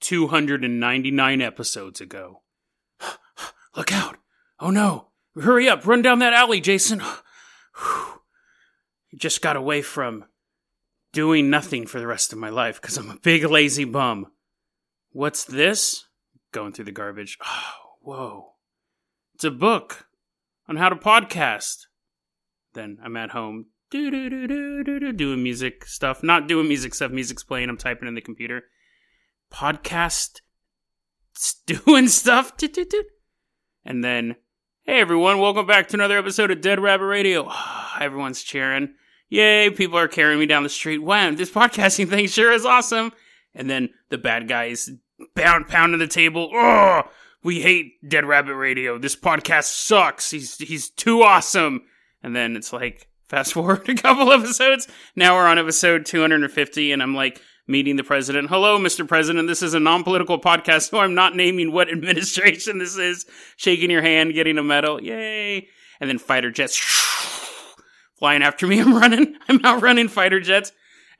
299 episodes ago. Look out! Oh no! Hurry up! Run down that alley, Jason! You just got away from doing nothing for the rest of my life because I'm a big lazy bum. What's this? Going through the garbage. Oh, whoa. It's a book on how to podcast. Then I'm at home do do do do do do doing music stuff. Not doing music stuff, music's playing, I'm typing in the computer. Podcast doing stuff. And then, hey everyone, welcome back to another episode of Dead Rabbit Radio. Everyone's cheering. Yay, people are carrying me down the street. Wow, this podcasting thing sure is awesome. And then the bad guys pound pounding the table. Oh, we hate Dead Rabbit Radio. This podcast sucks. He's he's too awesome. And then it's like fast forward a couple episodes. Now we're on episode 250 and I'm like meeting the president. Hello, Mr. President. This is a non-political podcast, so I'm not naming what administration this is. Shaking your hand, getting a medal. Yay. And then fighter jets flying after me. I'm running. I'm outrunning fighter jets.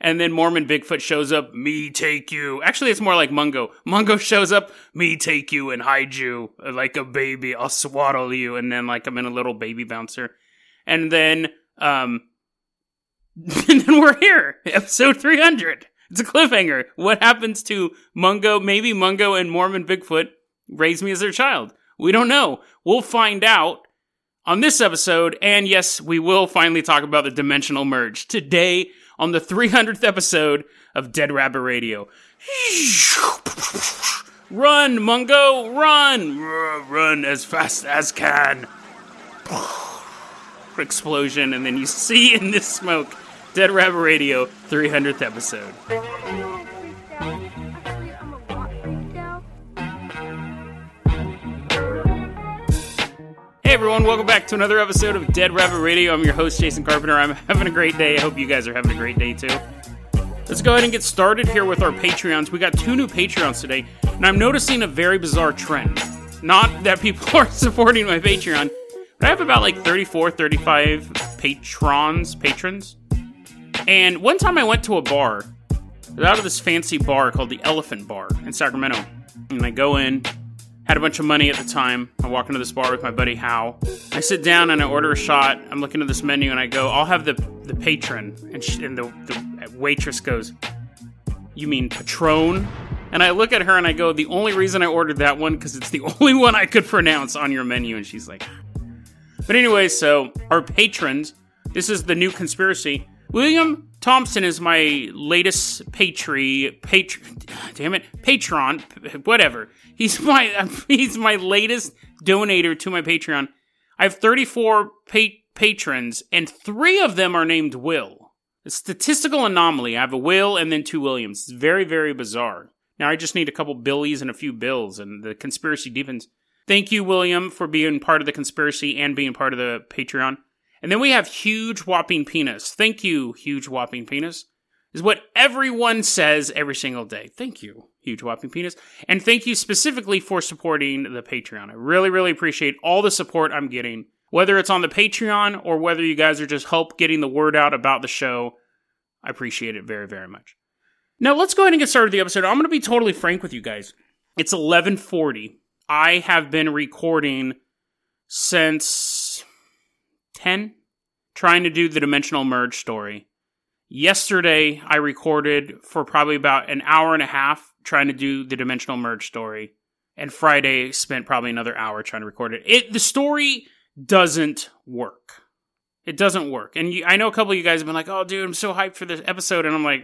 And then Mormon Bigfoot shows up, me take you. Actually, it's more like Mungo. Mungo shows up, me take you and hide you like a baby. I'll swaddle you. And then like I'm in a little baby bouncer. And then, um, and then we're here, episode 300. It's a cliffhanger. What happens to Mungo? Maybe Mungo and Mormon Bigfoot raise me as their child. We don't know. We'll find out on this episode. And yes, we will finally talk about the dimensional merge today on the 300th episode of Dead Rabbit Radio. Run, Mungo, run! Run as fast as can. Explosion, and then you see in this smoke Dead Rabbit Radio 300th episode. Hey everyone, welcome back to another episode of Dead Rabbit Radio. I'm your host, Jason Carpenter. I'm having a great day. I hope you guys are having a great day too. Let's go ahead and get started here with our Patreons. We got two new Patreons today, and I'm noticing a very bizarre trend. Not that people are supporting my Patreon, but I have about like 34, 35 patrons, patrons. And one time I went to a bar, out of this fancy bar called the Elephant Bar in Sacramento. And I go in, had a bunch of money at the time. I walk into this bar with my buddy Hal. I sit down and I order a shot. I'm looking at this menu and I go, I'll have the, the patron. And, she, and the, the waitress goes, You mean Patron? And I look at her and I go, The only reason I ordered that one, because it's the only one I could pronounce on your menu. And she's like, But anyway, so our patrons, this is the new conspiracy. William Thompson is my latest patri patron. Damn it, patron, whatever. He's my he's my latest donator to my Patreon. I have 34 pa- patrons, and three of them are named Will. A statistical anomaly. I have a Will and then two Williams. It's very very bizarre. Now I just need a couple Billies and a few Bills, and the conspiracy deepens. Thank you, William, for being part of the conspiracy and being part of the Patreon. And then we have huge whopping penis. Thank you, huge whopping penis. Is what everyone says every single day. Thank you, huge whopping penis. And thank you specifically for supporting the Patreon. I really, really appreciate all the support I'm getting. Whether it's on the Patreon or whether you guys are just help getting the word out about the show, I appreciate it very, very much. Now let's go ahead and get started with the episode. I'm going to be totally frank with you guys. It's 11:40. I have been recording since 10 trying to do the dimensional merge story. Yesterday, I recorded for probably about an hour and a half trying to do the dimensional merge story. And Friday spent probably another hour trying to record it. It the story doesn't work. It doesn't work. And you, I know a couple of you guys have been like, "Oh, dude, I'm so hyped for this episode," and I'm like,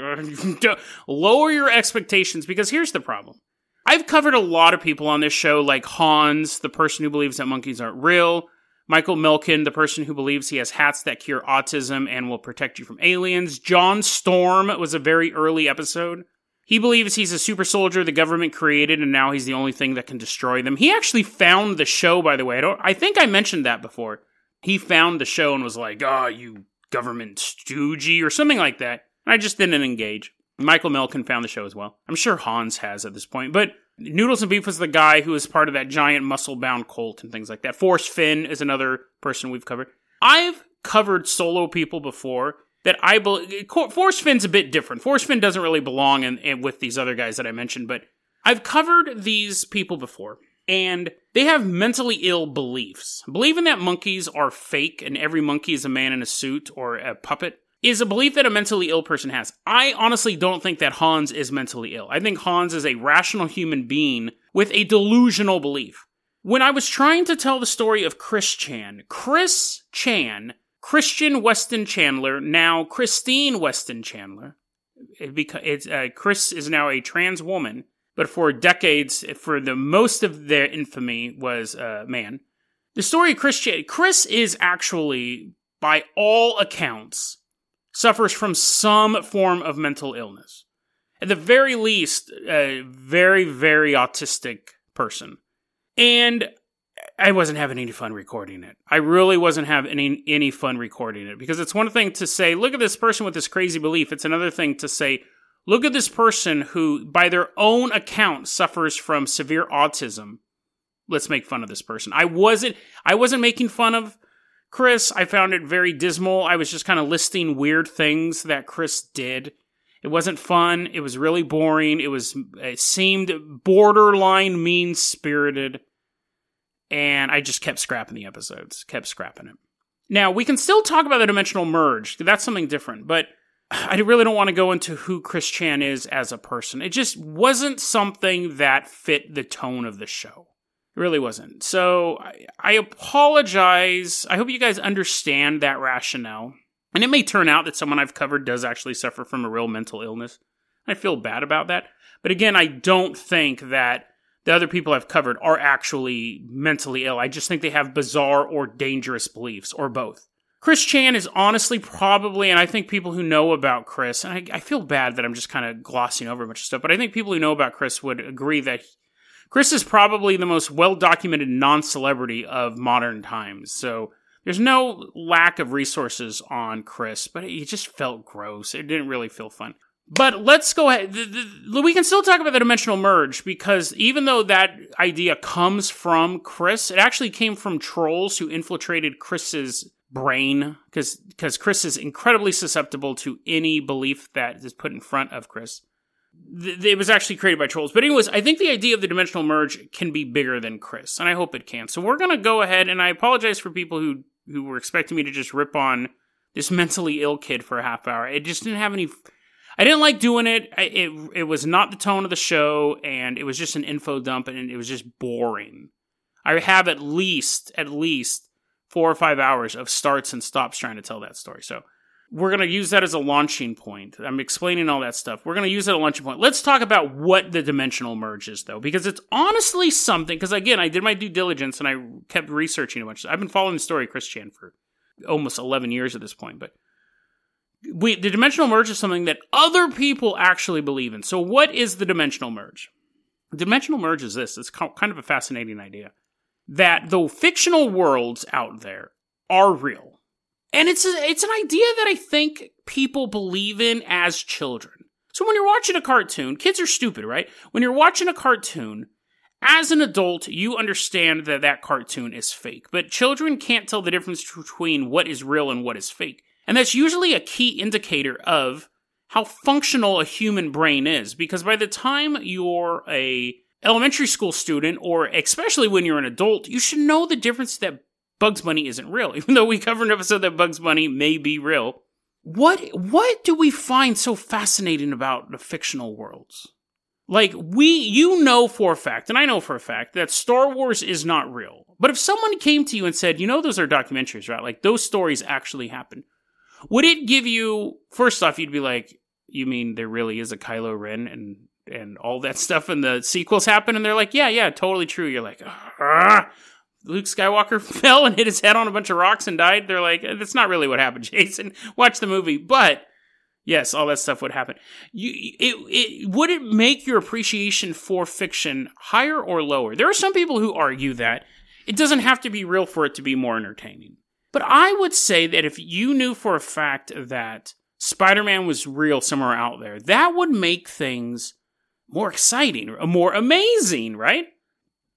"Lower your expectations," because here's the problem. I've covered a lot of people on this show, like Hans, the person who believes that monkeys aren't real, Michael Milken, the person who believes he has hats that cure autism and will protect you from aliens. John Storm was a very early episode. He believes he's a super soldier the government created, and now he's the only thing that can destroy them. He actually found the show, by the way. I don't. I think I mentioned that before. He found the show and was like, "Ah, oh, you government stoogey" or something like that. And I just didn't engage. Michael Milken found the show as well. I'm sure Hans has at this point, but Noodles and Beef was the guy who was part of that giant muscle-bound cult and things like that. Forrest Fenn is another person we've covered. I've covered solo people before that I believe Forrest Fenn's a bit different. Forrest Fenn doesn't really belong in, in, with these other guys that I mentioned, but I've covered these people before, and they have mentally ill beliefs. Believing that monkeys are fake and every monkey is a man in a suit or a puppet is a belief that a mentally ill person has. I honestly don't think that Hans is mentally ill. I think Hans is a rational human being with a delusional belief. When I was trying to tell the story of Chris Chan, Chris Chan Christian Weston Chandler, now Christine Weston Chandler. It beca- it's, uh, Chris is now a trans woman, but for decades, for the most of their infamy, was a man. The story of Chris, Chan, Chris is actually, by all accounts, suffers from some form of mental illness. At the very least, a very, very autistic person. And I wasn't having any fun recording it. I really wasn't having any any fun recording it because it's one thing to say, look at this person with this crazy belief. It's another thing to say, look at this person who, by their own account, suffers from severe autism. Let's make fun of this person. I wasn't I wasn't making fun of Chris. I found it very dismal. I was just kind of listing weird things that Chris did. It wasn't fun. It was really boring. It was it seemed borderline mean spirited and I just kept scrapping the episodes, kept scrapping it. Now, we can still talk about the dimensional merge. That's something different, but I really don't want to go into who Chris Chan is as a person. It just wasn't something that fit the tone of the show. It really wasn't. So I, I apologize. I hope you guys understand that rationale. And it may turn out that someone I've covered does actually suffer from a real mental illness. I feel bad about that. But again, I don't think that the other people I've covered are actually mentally ill. I just think they have bizarre or dangerous beliefs, or both. Chris Chan is honestly probably, and I think people who know about Chris, and I, I feel bad that I'm just kind of glossing over a bunch of stuff, but I think people who know about Chris would agree that Chris is probably the most well documented non celebrity of modern times. So there's no lack of resources on Chris, but it just felt gross. It didn't really feel fun. But let's go ahead. We can still talk about the dimensional merge because even though that idea comes from Chris, it actually came from trolls who infiltrated Chris's brain because because Chris is incredibly susceptible to any belief that is put in front of Chris. It was actually created by trolls. But anyways, I think the idea of the dimensional merge can be bigger than Chris, and I hope it can. So we're gonna go ahead, and I apologize for people who who were expecting me to just rip on this mentally ill kid for a half hour. It just didn't have any I didn't like doing it. I, it it was not the tone of the show, and it was just an info dump, and it was just boring. I have at least at least four or five hours of starts and stops trying to tell that story. So we're going to use that as a launching point. I'm explaining all that stuff. We're going to use that as a launching point. Let's talk about what the dimensional merge is, though, because it's honestly something. Because again, I did my due diligence and I kept researching a bunch. I've been following the story Chris Chan for almost 11 years at this point, but we the dimensional merge is something that other people actually believe in. So what is the dimensional merge? Dimensional merge is this. It's kind of a fascinating idea that the fictional worlds out there are real. And it's a, it's an idea that I think people believe in as children. So when you're watching a cartoon, kids are stupid, right? When you're watching a cartoon, as an adult, you understand that that cartoon is fake, but children can't tell the difference between what is real and what is fake. And that's usually a key indicator of how functional a human brain is because by the time you're a elementary school student or especially when you're an adult, you should know the difference that Bugs Bunny isn't real. Even though we covered an episode that Bugs Bunny may be real. What what do we find so fascinating about the fictional worlds? Like we you know for a fact, and I know for a fact that Star Wars is not real. But if someone came to you and said, "You know those are documentaries, right? Like those stories actually happen." Would it give you first off? You'd be like, you mean there really is a Kylo Ren and and all that stuff and the sequels happen? And they're like, yeah, yeah, totally true. You're like, ah. Luke Skywalker fell and hit his head on a bunch of rocks and died. They're like, eh, that's not really what happened, Jason. Watch the movie. But Yes, all that stuff would happen. You, it, it, would it make your appreciation for fiction higher or lower? There are some people who argue that it doesn't have to be real for it to be more entertaining. But I would say that if you knew for a fact that Spider Man was real somewhere out there, that would make things more exciting, more amazing, right?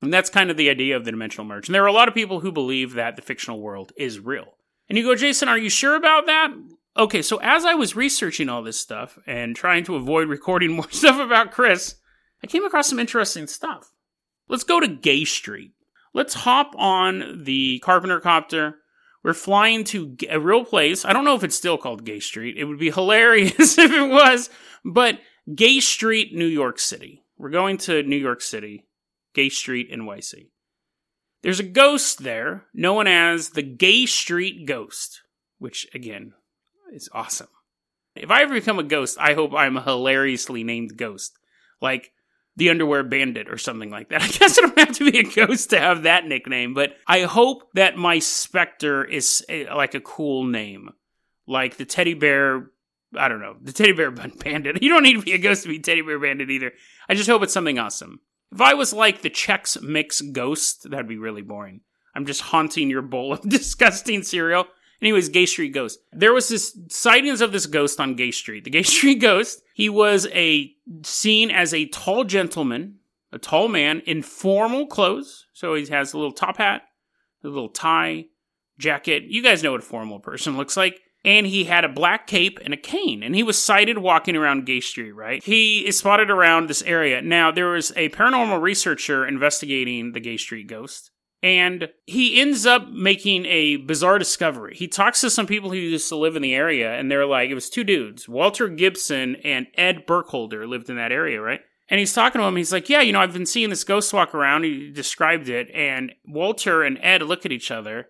And that's kind of the idea of the dimensional merge. And there are a lot of people who believe that the fictional world is real. And you go, Jason, are you sure about that? Okay, so as I was researching all this stuff and trying to avoid recording more stuff about Chris, I came across some interesting stuff. Let's go to Gay Street. Let's hop on the Carpenter copter. We're flying to a real place. I don't know if it's still called Gay Street. It would be hilarious if it was, but Gay Street, New York City. We're going to New York City, Gay Street, NYC. There's a ghost there known as the Gay Street Ghost, which again is awesome. If I ever become a ghost, I hope I'm a hilariously named ghost. Like the Underwear Bandit or something like that. I guess I don't have to be a ghost to have that nickname, but I hope that my Spectre is eh, like a cool name. Like the Teddy Bear, I don't know, the Teddy Bear Bandit. You don't need to be a ghost to be Teddy Bear Bandit either. I just hope it's something awesome. If I was like the Chex Mix Ghost, that'd be really boring. I'm just haunting your bowl of disgusting cereal. Anyways, Gay Street Ghost. There was this sightings of this ghost on Gay Street. The Gay Street Ghost, he was a seen as a tall gentleman, a tall man in formal clothes. So he has a little top hat, a little tie, jacket. You guys know what a formal person looks like and he had a black cape and a cane, and he was sighted walking around Gay Street, right? He is spotted around this area. Now, there was a paranormal researcher investigating the Gay Street ghost, and he ends up making a bizarre discovery. He talks to some people who used to live in the area, and they're like, it was two dudes, Walter Gibson and Ed Burkholder lived in that area, right? And he's talking to him. He's like, Yeah, you know, I've been seeing this ghost walk around. He described it. And Walter and Ed look at each other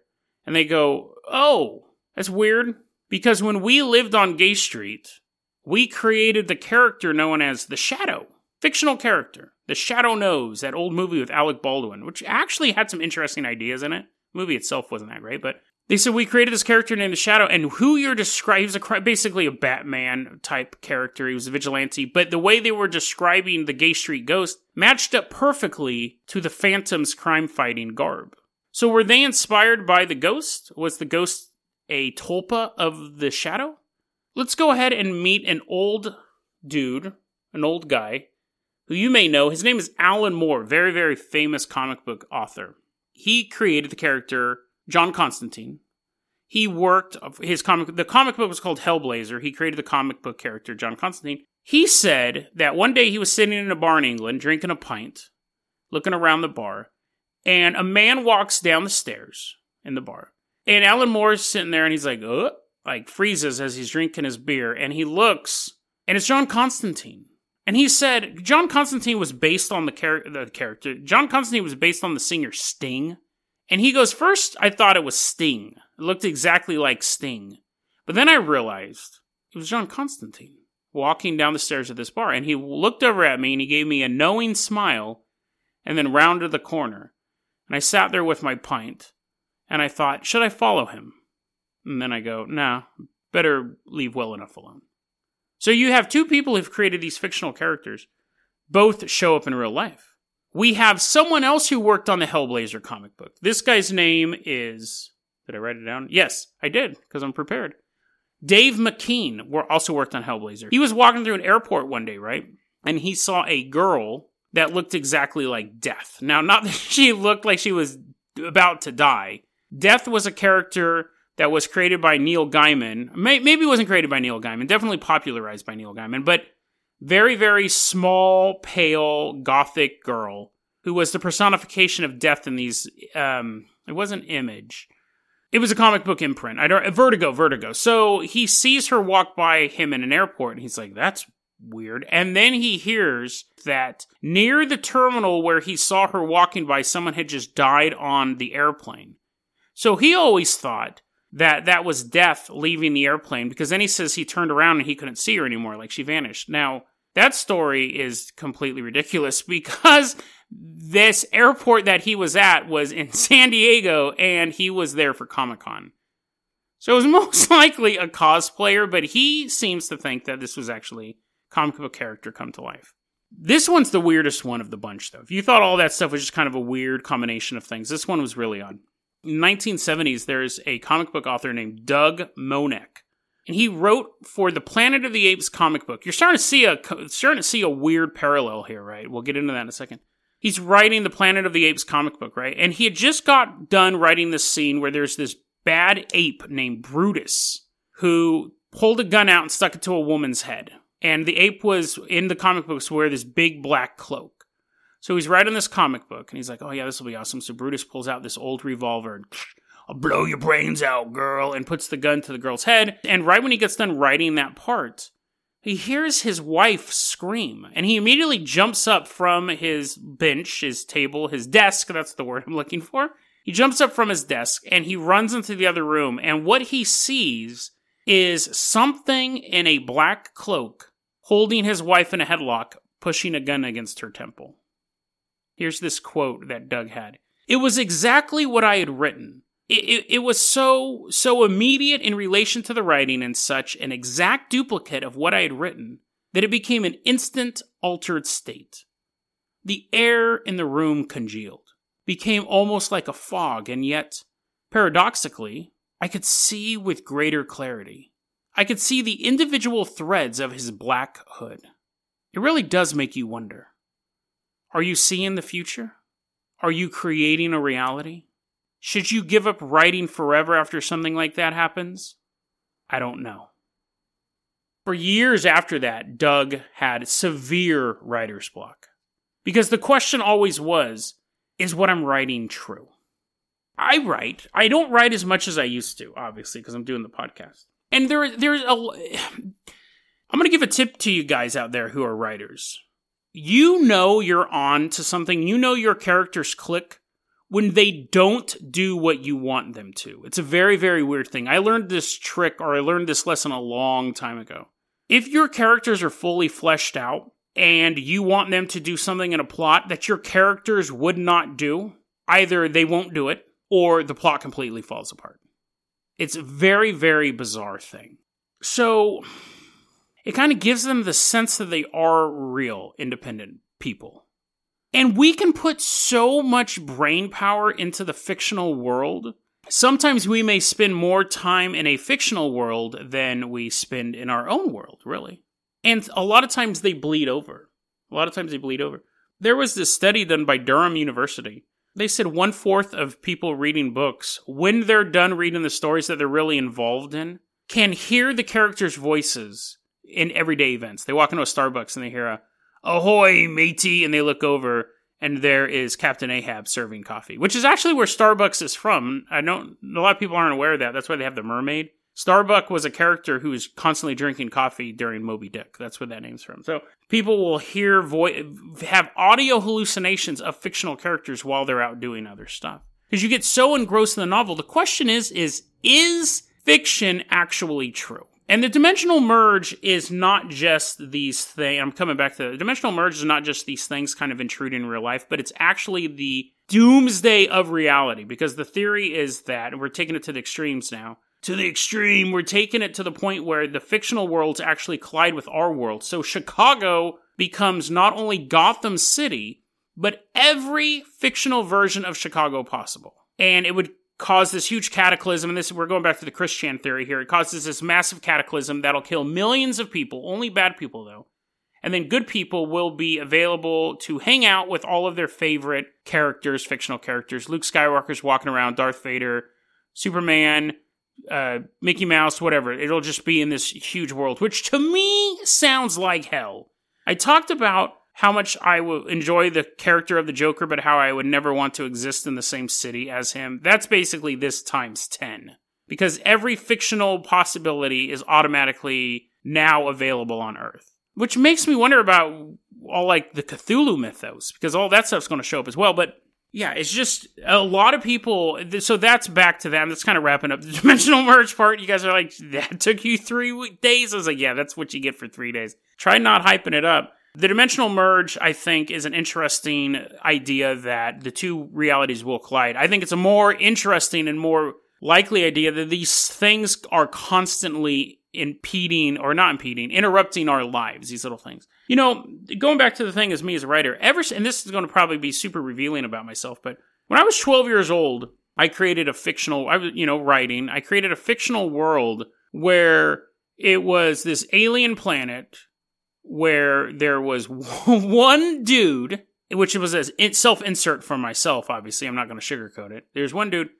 and they go, Oh, that's weird. Because when we lived on Gay Street, we created the character known as the Shadow, fictional character. The Shadow Knows, that old movie with Alec Baldwin, which actually had some interesting ideas in it. The movie itself wasn't that great, but they said we created this character named the Shadow, and who you're describing is basically a Batman type character. He was a vigilante, but the way they were describing the Gay Street Ghost matched up perfectly to the Phantom's crime fighting garb. So were they inspired by the Ghost? Was the Ghost a tulpa of the shadow? Let's go ahead and meet an old dude, an old guy, who you may know. His name is Alan Moore, very, very famous comic book author. He created the character John Constantine. He worked his comic the comic book was called Hellblazer. He created the comic book character John Constantine. He said that one day he was sitting in a bar in England drinking a pint, looking around the bar, and a man walks down the stairs in the bar. And Alan Moore's sitting there and he's like, uh, like freezes as he's drinking his beer. And he looks, and it's John Constantine. And he said John Constantine was based on the, char- the character. John Constantine was based on the singer Sting. And he goes, First, I thought it was Sting. It looked exactly like Sting. But then I realized it was John Constantine walking down the stairs of this bar. And he looked over at me and he gave me a knowing smile and then rounded the corner. And I sat there with my pint and I thought, should I follow him? And then I go, nah, better leave well enough alone. So you have two people who've created these fictional characters. Both show up in real life. We have someone else who worked on the Hellblazer comic book. This guy's name is. Did I write it down? Yes, I did, because I'm prepared. Dave McKean also worked on Hellblazer. He was walking through an airport one day, right? And he saw a girl that looked exactly like Death. Now, not that she looked like she was about to die, Death was a character that was created by Neil Gaiman. Maybe it wasn't created by Neil Gaiman, definitely popularized by Neil Gaiman, but very, very small, pale, gothic girl who was the personification of death in these. Um, it wasn't Image. It was a comic book imprint. I don't Vertigo, Vertigo. So he sees her walk by him in an airport, and he's like, "That's weird." And then he hears that near the terminal where he saw her walking by, someone had just died on the airplane. So he always thought that that was death leaving the airplane because then he says he turned around and he couldn't see her anymore, like she vanished. Now, that story is completely ridiculous because this airport that he was at was in San Diego and he was there for Comic Con. So it was most likely a cosplayer, but he seems to think that this was actually comic book character come to life. This one's the weirdest one of the bunch, though. If you thought all that stuff was just kind of a weird combination of things, this one was really odd. In 1970s, there's a comic book author named Doug Moench, and he wrote for the Planet of the Apes comic book. You're starting to see a starting to see a weird parallel here, right? We'll get into that in a second. He's writing the Planet of the Apes comic book, right? And he had just got done writing this scene where there's this bad ape named Brutus who pulled a gun out and stuck it to a woman's head. And the ape was in the comic books wear this big black cloak. So he's writing this comic book and he's like, oh yeah, this will be awesome. So Brutus pulls out this old revolver and I'll blow your brains out, girl, and puts the gun to the girl's head. And right when he gets done writing that part, he hears his wife scream and he immediately jumps up from his bench, his table, his desk. That's the word I'm looking for. He jumps up from his desk and he runs into the other room. And what he sees is something in a black cloak holding his wife in a headlock, pushing a gun against her temple. Here's this quote that Doug had. It was exactly what I had written. It, it, it, was so so immediate in relation to the writing and such an exact duplicate of what I had written that it became an instant altered state. The air in the room congealed, became almost like a fog, and yet, paradoxically, I could see with greater clarity. I could see the individual threads of his black hood. It really does make you wonder. Are you seeing the future? Are you creating a reality? Should you give up writing forever after something like that happens? I don't know. For years after that, Doug had severe writer's block. Because the question always was is what I'm writing true? I write. I don't write as much as I used to, obviously, because I'm doing the podcast. And there, there's a. I'm going to give a tip to you guys out there who are writers. You know you're on to something. You know your characters click when they don't do what you want them to. It's a very, very weird thing. I learned this trick or I learned this lesson a long time ago. If your characters are fully fleshed out and you want them to do something in a plot that your characters would not do, either they won't do it or the plot completely falls apart. It's a very, very bizarre thing. So it kind of gives them the sense that they are real, independent people. And we can put so much brain power into the fictional world. Sometimes we may spend more time in a fictional world than we spend in our own world, really. And a lot of times they bleed over. A lot of times they bleed over. There was this study done by Durham University. They said one fourth of people reading books, when they're done reading the stories that they're really involved in, can hear the characters' voices in everyday events. They walk into a Starbucks and they hear a, ahoy, matey, and they look over and there is Captain Ahab serving coffee, which is actually where Starbucks is from. I don't, a lot of people aren't aware of that. That's why they have the mermaid. Starbuck was a character who was constantly drinking coffee during Moby Dick. That's where that name's from. So people will hear voice, have audio hallucinations of fictional characters while they're out doing other stuff. Because you get so engrossed in the novel. The question is, is, is fiction actually true? And the dimensional merge is not just these things. I'm coming back to the dimensional merge is not just these things kind of intruding in real life, but it's actually the doomsday of reality. Because the theory is that, we're taking it to the extremes now, to the extreme, we're taking it to the point where the fictional worlds actually collide with our world. So Chicago becomes not only Gotham City, but every fictional version of Chicago possible. And it would cause this huge cataclysm, and this we're going back to the christian theory here. It causes this massive cataclysm that'll kill millions of people, only bad people though. And then good people will be available to hang out with all of their favorite characters, fictional characters. Luke Skywalker's walking around, Darth Vader, Superman, uh, Mickey Mouse, whatever. It'll just be in this huge world, which to me sounds like hell. I talked about how much I will enjoy the character of the Joker, but how I would never want to exist in the same city as him. That's basically this times 10. Because every fictional possibility is automatically now available on Earth. Which makes me wonder about all like the Cthulhu mythos, because all that stuff's going to show up as well. But yeah, it's just a lot of people. So that's back to that. That's kind of wrapping up the dimensional merge part. You guys are like, that took you three days. I was like, yeah, that's what you get for three days. Try not hyping it up. The dimensional merge, I think, is an interesting idea that the two realities will collide. I think it's a more interesting and more likely idea that these things are constantly impeding or not impeding, interrupting our lives, these little things. You know, going back to the thing as me as a writer, ever and this is going to probably be super revealing about myself, but when I was 12 years old, I created a fictional I was, you know, writing, I created a fictional world where it was this alien planet where there was one dude, which was a self insert for myself, obviously. I'm not going to sugarcoat it. There's one dude,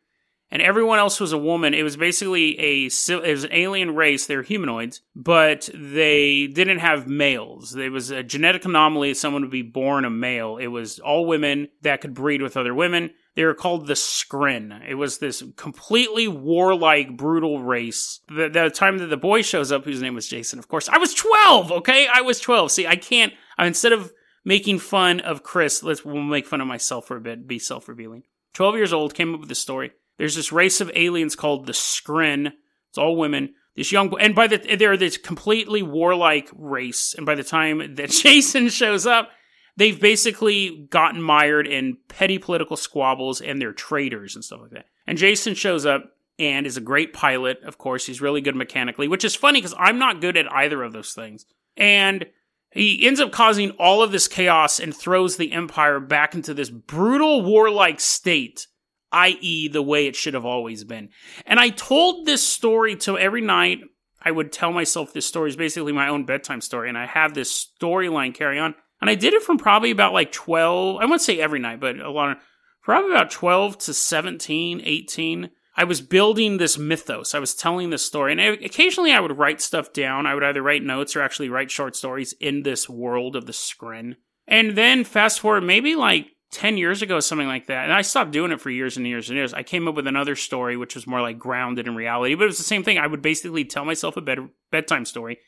and everyone else was a woman. It was basically a it was an alien race. They're humanoids, but they didn't have males. There was a genetic anomaly. Someone would be born a male. It was all women that could breed with other women. They were called the Skren. It was this completely warlike, brutal race. The, the time that the boy shows up, whose name was Jason, of course, I was 12, okay? I was 12. See, I can't, instead of making fun of Chris, let's we'll make fun of myself for a bit, be self revealing. 12 years old, came up with this story. There's this race of aliens called the Skren. It's all women. This young boy, and by the, they're this completely warlike race. And by the time that Jason shows up, they've basically gotten mired in petty political squabbles and they're traitors and stuff like that. And Jason shows up and is a great pilot. Of course, he's really good mechanically, which is funny because I'm not good at either of those things. And he ends up causing all of this chaos and throws the Empire back into this brutal warlike state, i.e., the way it should have always been. And I told this story to every night. I would tell myself this story is basically my own bedtime story, and I have this storyline carry on. And I did it from probably about like 12, I wouldn't say every night, but a lot of, probably about 12 to 17, 18. I was building this mythos. I was telling this story. And occasionally I would write stuff down. I would either write notes or actually write short stories in this world of the Skren. And then fast forward maybe like 10 years ago, something like that. And I stopped doing it for years and years and years. I came up with another story, which was more like grounded in reality, but it was the same thing. I would basically tell myself a bed- bedtime story,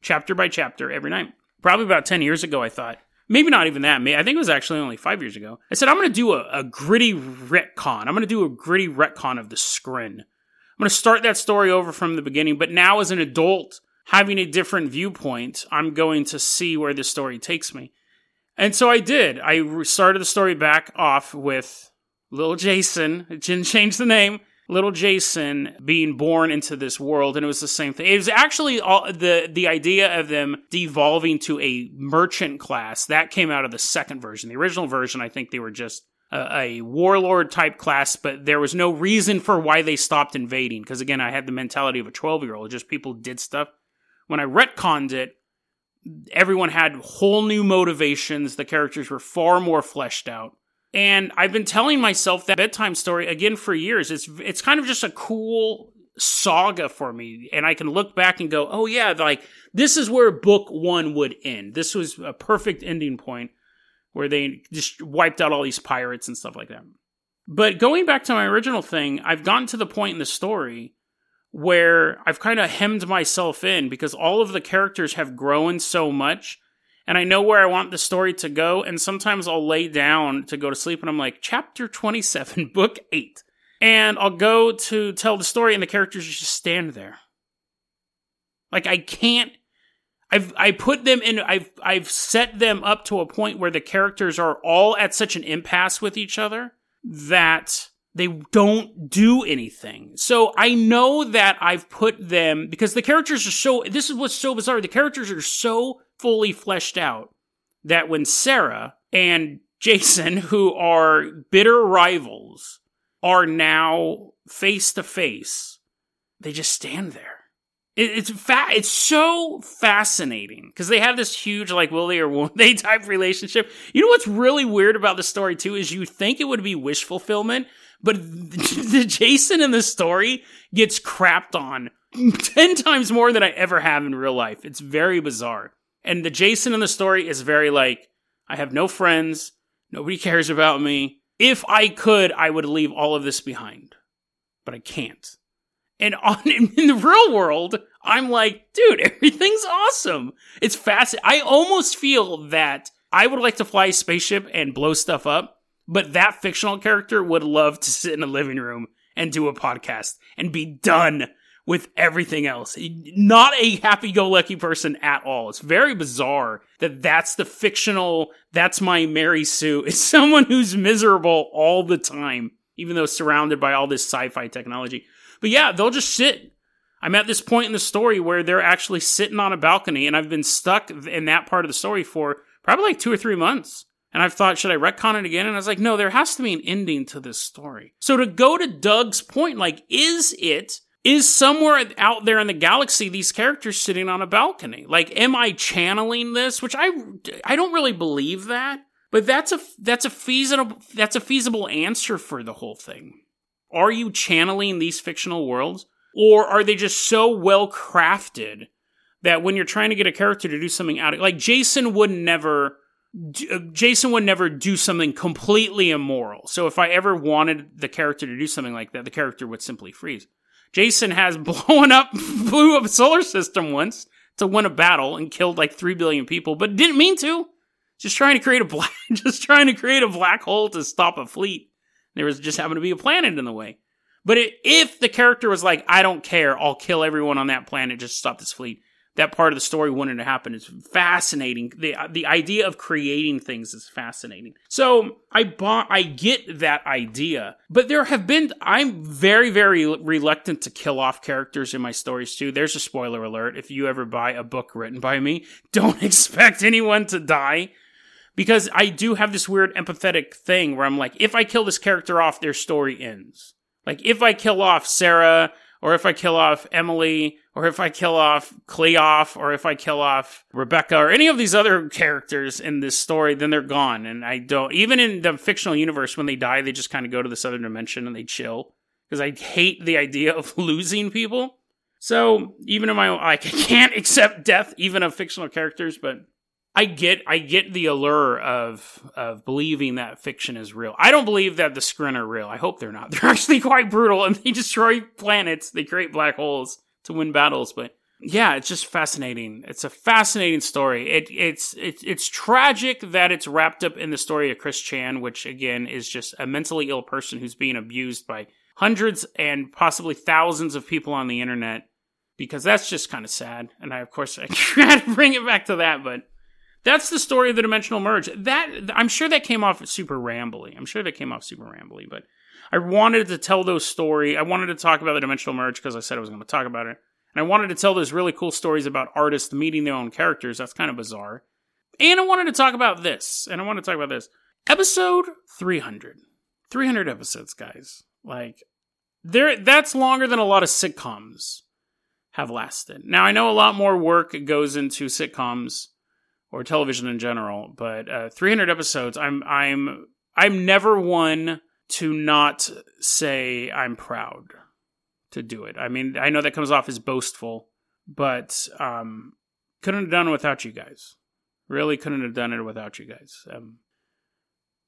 chapter by chapter, every night probably about 10 years ago, I thought. Maybe not even that. I think it was actually only five years ago. I said, I'm going to do a, a gritty retcon. I'm going to do a gritty retcon of the Skren. I'm going to start that story over from the beginning, but now as an adult, having a different viewpoint, I'm going to see where the story takes me. And so I did. I started the story back off with little Jason. It didn't change the name little Jason being born into this world, and it was the same thing. It was actually all the the idea of them devolving to a merchant class that came out of the second version. The original version, I think they were just a, a warlord type class, but there was no reason for why they stopped invading. Because again, I had the mentality of a twelve year old; just people did stuff. When I retconned it, everyone had whole new motivations. The characters were far more fleshed out and I've been telling myself that bedtime story again for years. It's it's kind of just a cool saga for me, and I can look back and go, "Oh yeah, like this is where book one would end. This was a perfect ending point where they just wiped out all these pirates and stuff like that." But going back to my original thing, I've gotten to the point in the story where I've kind of hemmed myself in because all of the characters have grown so much and I know where I want the story to go. And sometimes I'll lay down to go to sleep and I'm like, chapter 27, book 8. And I'll go to tell the story and the characters just stand there. Like I can't I've I put them in I've I've set them up to a point where the characters are all at such an impasse with each other that they don't do anything. So I know that I've put them because the characters are so this is what's so bizarre. The characters are so fully fleshed out that when Sarah and Jason, who are bitter rivals, are now face to face, they just stand there. it's fa- It's so fascinating because they have this huge like will they or won't they type relationship. You know what's really weird about the story too is you think it would be wish fulfillment, but the Jason in the story gets crapped on ten times more than I ever have in real life. It's very bizarre. And the Jason in the story is very like, I have no friends. Nobody cares about me. If I could, I would leave all of this behind, but I can't. And on in the real world, I'm like, dude, everything's awesome. It's fast. I almost feel that I would like to fly a spaceship and blow stuff up, but that fictional character would love to sit in a living room and do a podcast and be done with everything else. Not a happy go lucky person at all. It's very bizarre that that's the fictional, that's my Mary Sue. It's someone who's miserable all the time, even though surrounded by all this sci fi technology. But yeah, they'll just sit. I'm at this point in the story where they're actually sitting on a balcony, and I've been stuck in that part of the story for probably like two or three months. And I've thought, should I retcon it again? And I was like, no, there has to be an ending to this story. So to go to Doug's point, like, is it, is somewhere out there in the galaxy these characters sitting on a balcony? Like, am I channeling this? Which I, I don't really believe that. But that's a that's a feasible that's a feasible answer for the whole thing. Are you channeling these fictional worlds or are they just so well crafted that when you're trying to get a character to do something out of like Jason would never uh, Jason would never do something completely immoral. So if I ever wanted the character to do something like that, the character would simply freeze. Jason has blown up blew up a solar system once to win a battle and killed like 3 billion people, but didn't mean to just trying to create a black, just trying to create a black hole to stop a fleet. There was just happened to be a planet in the way. But it, if the character was like, I don't care, I'll kill everyone on that planet, just stop this fleet, that part of the story wanted to happen is fascinating. The the idea of creating things is fascinating. So I bought, I get that idea, but there have been. I'm very very reluctant to kill off characters in my stories too. There's a spoiler alert. If you ever buy a book written by me, don't expect anyone to die because I do have this weird empathetic thing where I'm like, if I kill this character off, their story ends. Like, if I kill off Sarah, or if I kill off Emily, or if I kill off Cleof, or if I kill off Rebecca, or any of these other characters in this story, then they're gone. And I don't, even in the fictional universe, when they die, they just kind of go to this other dimension and they chill. Because I hate the idea of losing people. So, even in my like, I can't accept death, even of fictional characters, but I get I get the allure of of believing that fiction is real. I don't believe that the Skren are real. I hope they're not. They're actually quite brutal and they destroy planets. They create black holes to win battles, but yeah, it's just fascinating. It's a fascinating story. It it's it's it's tragic that it's wrapped up in the story of Chris Chan, which again is just a mentally ill person who's being abused by hundreds and possibly thousands of people on the internet because that's just kind of sad. And I of course I had to bring it back to that, but that's the story of the dimensional merge. That I'm sure that came off super rambly. I'm sure that came off super rambly, but I wanted to tell those story. I wanted to talk about the dimensional merge because I said I was going to talk about it, and I wanted to tell those really cool stories about artists meeting their own characters. That's kind of bizarre. And I wanted to talk about this, and I want to talk about this episode 300. 300 episodes, guys. Like there, that's longer than a lot of sitcoms have lasted. Now I know a lot more work goes into sitcoms or television in general. But uh, 300 episodes. I'm I'm I'm never one to not say I'm proud to do it. I mean, I know that comes off as boastful, but um, couldn't have done it without you guys. Really couldn't have done it without you guys. Um,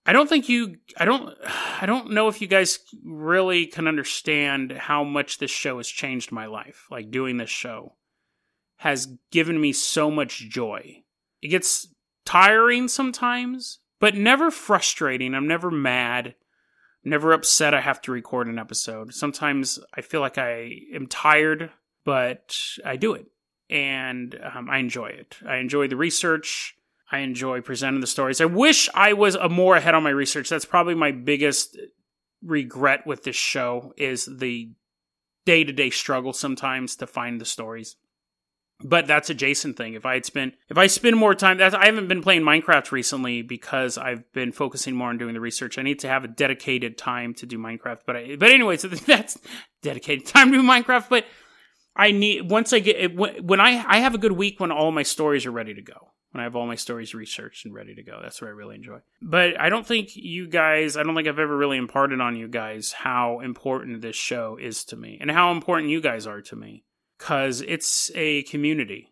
I don't think you. I don't. I don't know if you guys really can understand how much this show has changed my life. Like doing this show has given me so much joy it gets tiring sometimes, but never frustrating. I'm never mad, never upset I have to record an episode. Sometimes I feel like I am tired, but I do it. And um, I enjoy it. I enjoy the research. I enjoy presenting the stories. I wish I was a more ahead on my research. That's probably my biggest regret with this show is the day-to-day struggle sometimes to find the stories but that's a Jason thing. If I had spent, if I spend more time, I haven't been playing Minecraft recently because I've been focusing more on doing the research. I need to have a dedicated time to do Minecraft. But I, but anyway, so that's dedicated time to do Minecraft. But I need once I get when I I have a good week when all my stories are ready to go. When I have all my stories researched and ready to go, that's what I really enjoy. But I don't think you guys, I don't think I've ever really imparted on you guys how important this show is to me and how important you guys are to me because it's a community.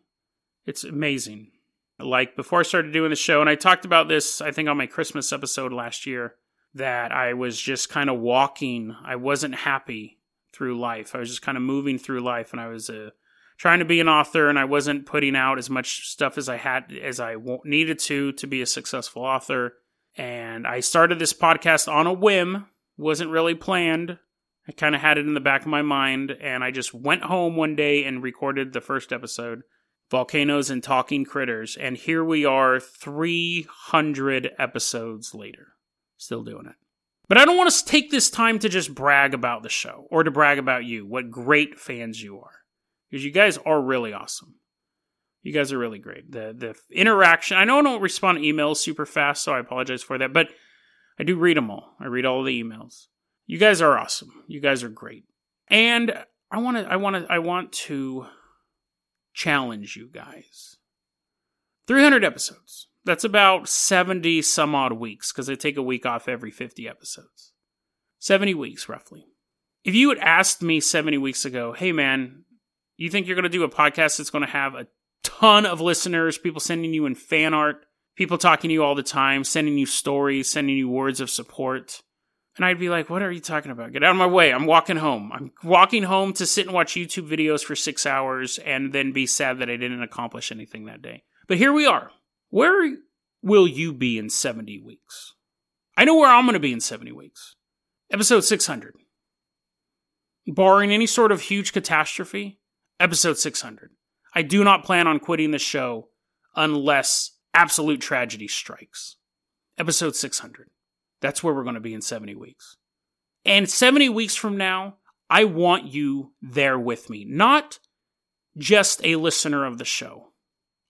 It's amazing. Like before I started doing the show, and I talked about this, I think, on my Christmas episode last year, that I was just kind of walking. I wasn't happy through life. I was just kind of moving through life, and I was uh, trying to be an author, and I wasn't putting out as much stuff as I had as I needed to to be a successful author. And I started this podcast on a whim, wasn't really planned. I kind of had it in the back of my mind, and I just went home one day and recorded the first episode Volcanoes and Talking Critters. And here we are, 300 episodes later, still doing it. But I don't want to take this time to just brag about the show or to brag about you, what great fans you are. Because you guys are really awesome. You guys are really great. The the interaction, I know I don't respond to emails super fast, so I apologize for that, but I do read them all. I read all the emails. You guys are awesome. You guys are great. And I want to I want to I want to challenge you guys. 300 episodes. That's about 70 some odd weeks because I take a week off every 50 episodes. 70 weeks, roughly. If you had asked me 70 weeks ago, hey man, you think you're going to do a podcast that's going to have a ton of listeners, people sending you in fan art, people talking to you all the time, sending you stories, sending you words of support? And I'd be like, what are you talking about? Get out of my way. I'm walking home. I'm walking home to sit and watch YouTube videos for six hours and then be sad that I didn't accomplish anything that day. But here we are. Where will you be in 70 weeks? I know where I'm going to be in 70 weeks. Episode 600. Barring any sort of huge catastrophe, episode 600. I do not plan on quitting the show unless absolute tragedy strikes. Episode 600. That's where we're going to be in 70 weeks. And 70 weeks from now, I want you there with me, not just a listener of the show.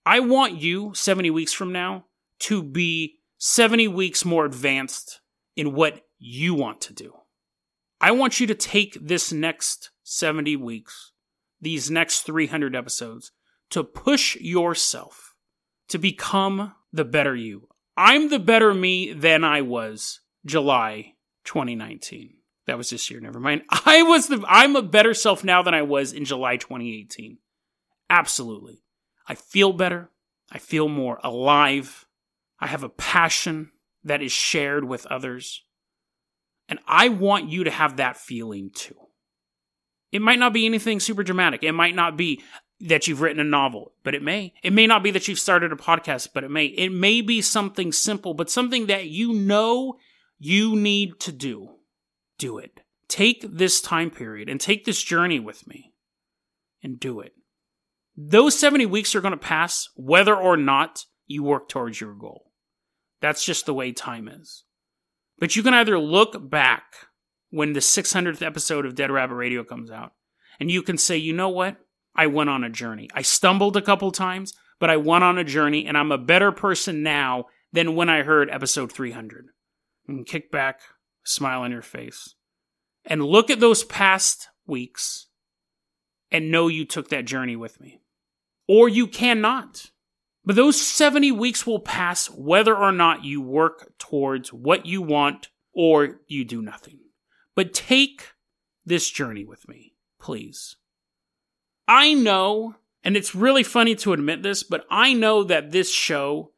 I want you 70 weeks from now to be 70 weeks more advanced in what you want to do. I want you to take this next 70 weeks, these next 300 episodes, to push yourself to become the better you. I'm the better me than I was July 2019. That was this year, never mind. I was the I'm a better self now than I was in July 2018. Absolutely. I feel better. I feel more alive. I have a passion that is shared with others. And I want you to have that feeling too. It might not be anything super dramatic. It might not be that you've written a novel, but it may. It may not be that you've started a podcast, but it may. It may be something simple, but something that you know you need to do. Do it. Take this time period and take this journey with me and do it. Those 70 weeks are going to pass whether or not you work towards your goal. That's just the way time is. But you can either look back when the 600th episode of Dead Rabbit Radio comes out and you can say, you know what? I went on a journey. I stumbled a couple times, but I went on a journey and I'm a better person now than when I heard episode 300. And kick back, smile on your face, and look at those past weeks and know you took that journey with me or you cannot. But those 70 weeks will pass whether or not you work towards what you want or you do nothing. But take this journey with me, please. I know, and it's really funny to admit this, but I know that this show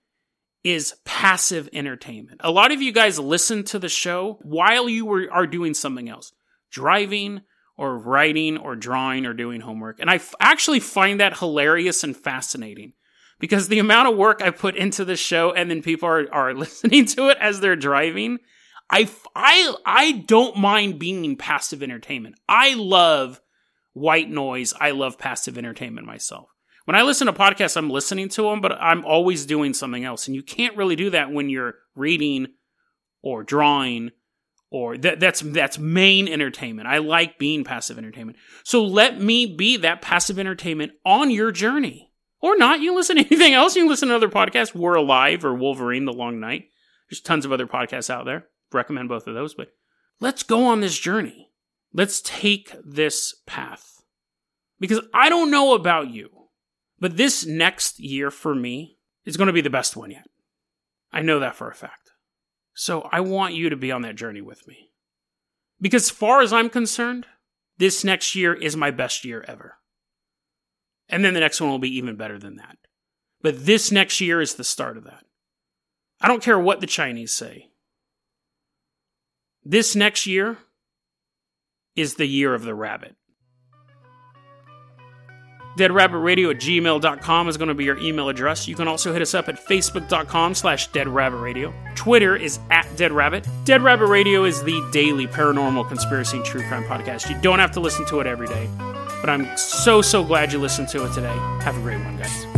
is passive entertainment. A lot of you guys listen to the show while you were, are doing something else, driving, or writing or drawing or doing homework. And I f- actually find that hilarious and fascinating because the amount of work I put into the show and then people are, are listening to it as they're driving. I, I, I don't mind being passive entertainment. I love white noise. I love passive entertainment myself. When I listen to podcasts, I'm listening to them, but I'm always doing something else. And you can't really do that when you're reading or drawing or that, that's that's main entertainment. I like being passive entertainment. So let me be that passive entertainment on your journey. Or not. You listen to anything else. You listen to other podcasts. We're Alive or Wolverine the Long Night. There's tons of other podcasts out there. Recommend both of those, but let's go on this journey. Let's take this path. Because I don't know about you, but this next year for me is going to be the best one yet. I know that for a fact. So I want you to be on that journey with me. Because far as I'm concerned, this next year is my best year ever. And then the next one will be even better than that. But this next year is the start of that. I don't care what the Chinese say. This next year is the year of the rabbit. DeadRabbitRadio at gmail.com is going to be your email address. You can also hit us up at facebook.com slash deadrabbitradio. Twitter is at deadrabbit. Dead Rabbit Radio is the daily paranormal conspiracy and true crime podcast. You don't have to listen to it every day, but I'm so, so glad you listened to it today. Have a great one, guys.